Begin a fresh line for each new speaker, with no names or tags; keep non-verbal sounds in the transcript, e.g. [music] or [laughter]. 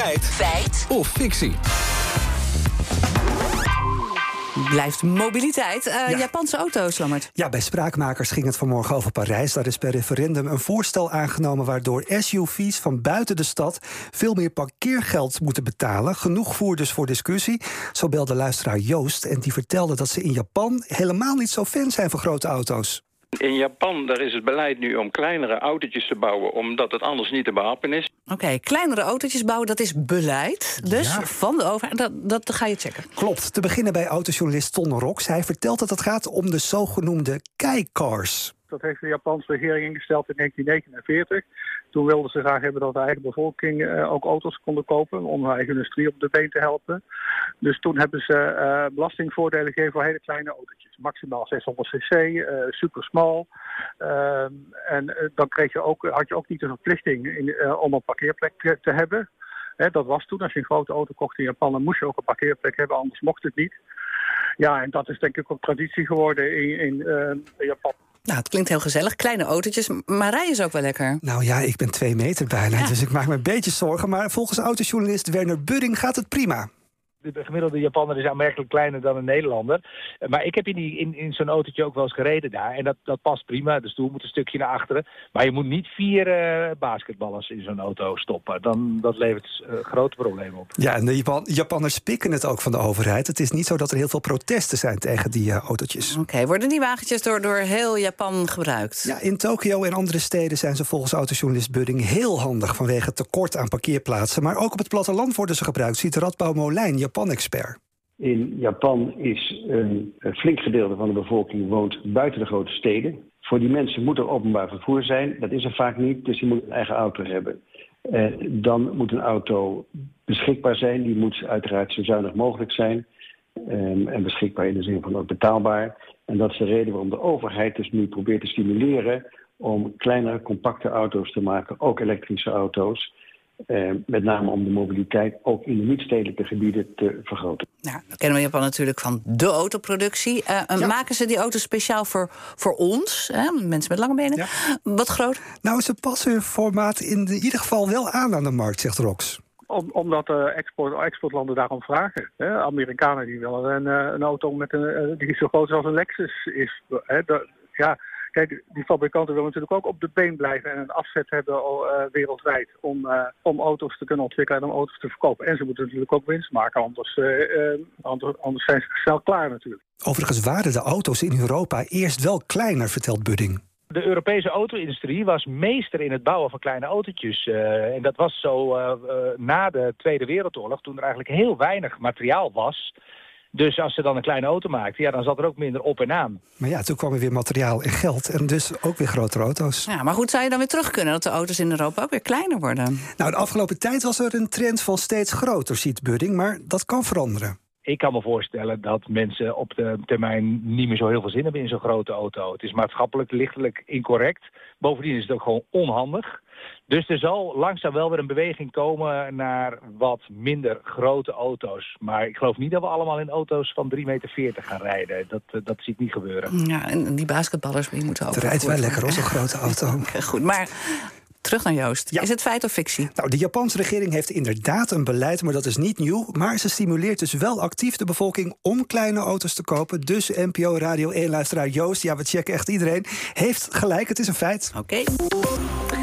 Feit.
Feit.
Of fictie.
Blijft mobiliteit. Uh, Japanse auto's, Lammert.
Ja, bij Spraakmakers ging het vanmorgen over Parijs. Daar is per referendum een voorstel aangenomen... waardoor SUV's van buiten de stad veel meer parkeergeld moeten betalen. Genoeg voer dus voor discussie. Zo belde luisteraar Joost en die vertelde dat ze in Japan... helemaal niet zo fan zijn van grote auto's.
In Japan daar is het beleid nu om kleinere autootjes te bouwen... omdat het anders niet te behappen is.
Oké, kleinere autootjes bouwen, dat is beleid. Dus van de overheid, dat, dat ga je checken.
Klopt. Te beginnen bij autojournalist Ton Rox. Hij vertelt dat het gaat om de zogenoemde Kei-cars.
Dat heeft de Japanse regering ingesteld in 1949. Toen wilden ze graag hebben dat de eigen bevolking uh, ook auto's konden kopen om hun eigen industrie op de been te helpen. Dus toen hebben ze uh, belastingvoordelen gegeven voor hele kleine autootjes. Maximaal 600 cc, uh, super small. Ehm, en dan kreeg je ook, had je ook niet de verplichting in, om een parkeerplek te, te hebben. dat was toen, als je een grote auto kocht in Japan, dan moest je ook een parkeerplek hebben, anders mocht het niet. Ja, en dat is denk ik ook traditie geworden in, in Japan.
Nou, het klinkt heel gezellig. Kleine autootjes, maar rijden is ook wel lekker.
Nou ja, ik ben twee meter bijna, dus ik maak me een beetje zorgen. Maar volgens autojournalist Werner Budding gaat het prima
de gemiddelde Japaner is aanmerkelijk kleiner dan een Nederlander. Maar ik heb in, die, in, in zo'n autootje ook wel eens gereden daar. En dat, dat past prima. De stoel moet een stukje naar achteren. Maar je moet niet vier uh, basketballers in zo'n auto stoppen. Dan, dat levert uh, grote problemen op.
Ja, en de Japan Japanners pikken het ook van de overheid. Het is niet zo dat er heel veel protesten zijn tegen die uh, autootjes.
Oké, worden die wagentjes door, door heel Japan gebruikt?
Ja, in Tokio en andere steden zijn ze volgens autojournalist Budding heel handig... vanwege het tekort aan parkeerplaatsen. Maar ook op het platteland worden ze gebruikt, ziet Radbouw Molijn Japan-expert.
In Japan is een, flink gedeelte van de bevolking woont buiten de grote steden. Voor die mensen moet er openbaar vervoer zijn. Dat is er vaak niet, dus die moeten een eigen auto hebben. Eh, dan moet een auto beschikbaar zijn. Die moet uiteraard zo zuinig mogelijk zijn. Um, en beschikbaar in de zin van ook betaalbaar. En dat is de reden waarom de overheid dus nu probeert te stimuleren... om kleinere, compacte auto's te maken, ook elektrische auto's... Uh, met name om de mobiliteit ook in de niet-stedelijke gebieden te vergroten.
Nou, dan kennen we Japan natuurlijk van de autoproductie. Uh, ja. Maken ze die auto's speciaal voor, voor ons, hè, mensen met lange benen? Ja. Wat groot?
Nou, ze passen hun formaat in, de, in ieder geval wel aan aan de markt, zegt Rox.
Om, omdat uh, export, exportlanden daarom vragen. Hè? Amerikanen die willen een, een auto met een, die zo groot als een Lexus is. Hè? Dat, ja, Kijk, die fabrikanten willen natuurlijk ook op de been blijven en een afzet hebben uh, wereldwijd om, uh, om auto's te kunnen ontwikkelen en om auto's te verkopen. En ze moeten natuurlijk ook winst maken, anders, uh, anders, anders zijn ze snel klaar natuurlijk.
Overigens waren de auto's in Europa eerst wel kleiner, vertelt Budding.
De Europese auto-industrie was meester in het bouwen van kleine autootjes. Uh, en dat was zo uh, uh, na de Tweede Wereldoorlog, toen er eigenlijk heel weinig materiaal was. Dus als ze dan een kleine auto maakten, ja, dan zat er ook minder op en aan.
Maar ja, toen kwam er weer materiaal en geld en dus ook weer grotere auto's.
Ja, maar goed, zou je dan weer terug kunnen dat de auto's in Europa ook weer kleiner worden?
Nou, de afgelopen tijd was er een trend van steeds groter, ziet Budding, maar dat kan veranderen.
Ik kan me voorstellen dat mensen op de termijn niet meer zo heel veel zin hebben in zo'n grote auto. Het is maatschappelijk lichtelijk incorrect. Bovendien is het ook gewoon onhandig. Dus er zal langzaam wel weer een beweging komen naar wat minder grote auto's. Maar ik geloof niet dat we allemaal in auto's van 3,40 meter gaan rijden. Dat, uh, dat zie ik niet gebeuren.
Ja, en die basketballers die moeten ook.
Het rijdt wel lekker als een grote auto. [laughs]
Goed, maar Terug naar Joost.
Ja.
Is het feit of fictie?
Nou, de Japanse regering heeft inderdaad een beleid, maar dat is niet nieuw. Maar ze stimuleert dus wel actief de bevolking om kleine auto's te kopen. Dus NPO Radio 1-luisteraar Joost, ja, we checken echt iedereen, heeft gelijk. Het is een feit.
Oké. Okay.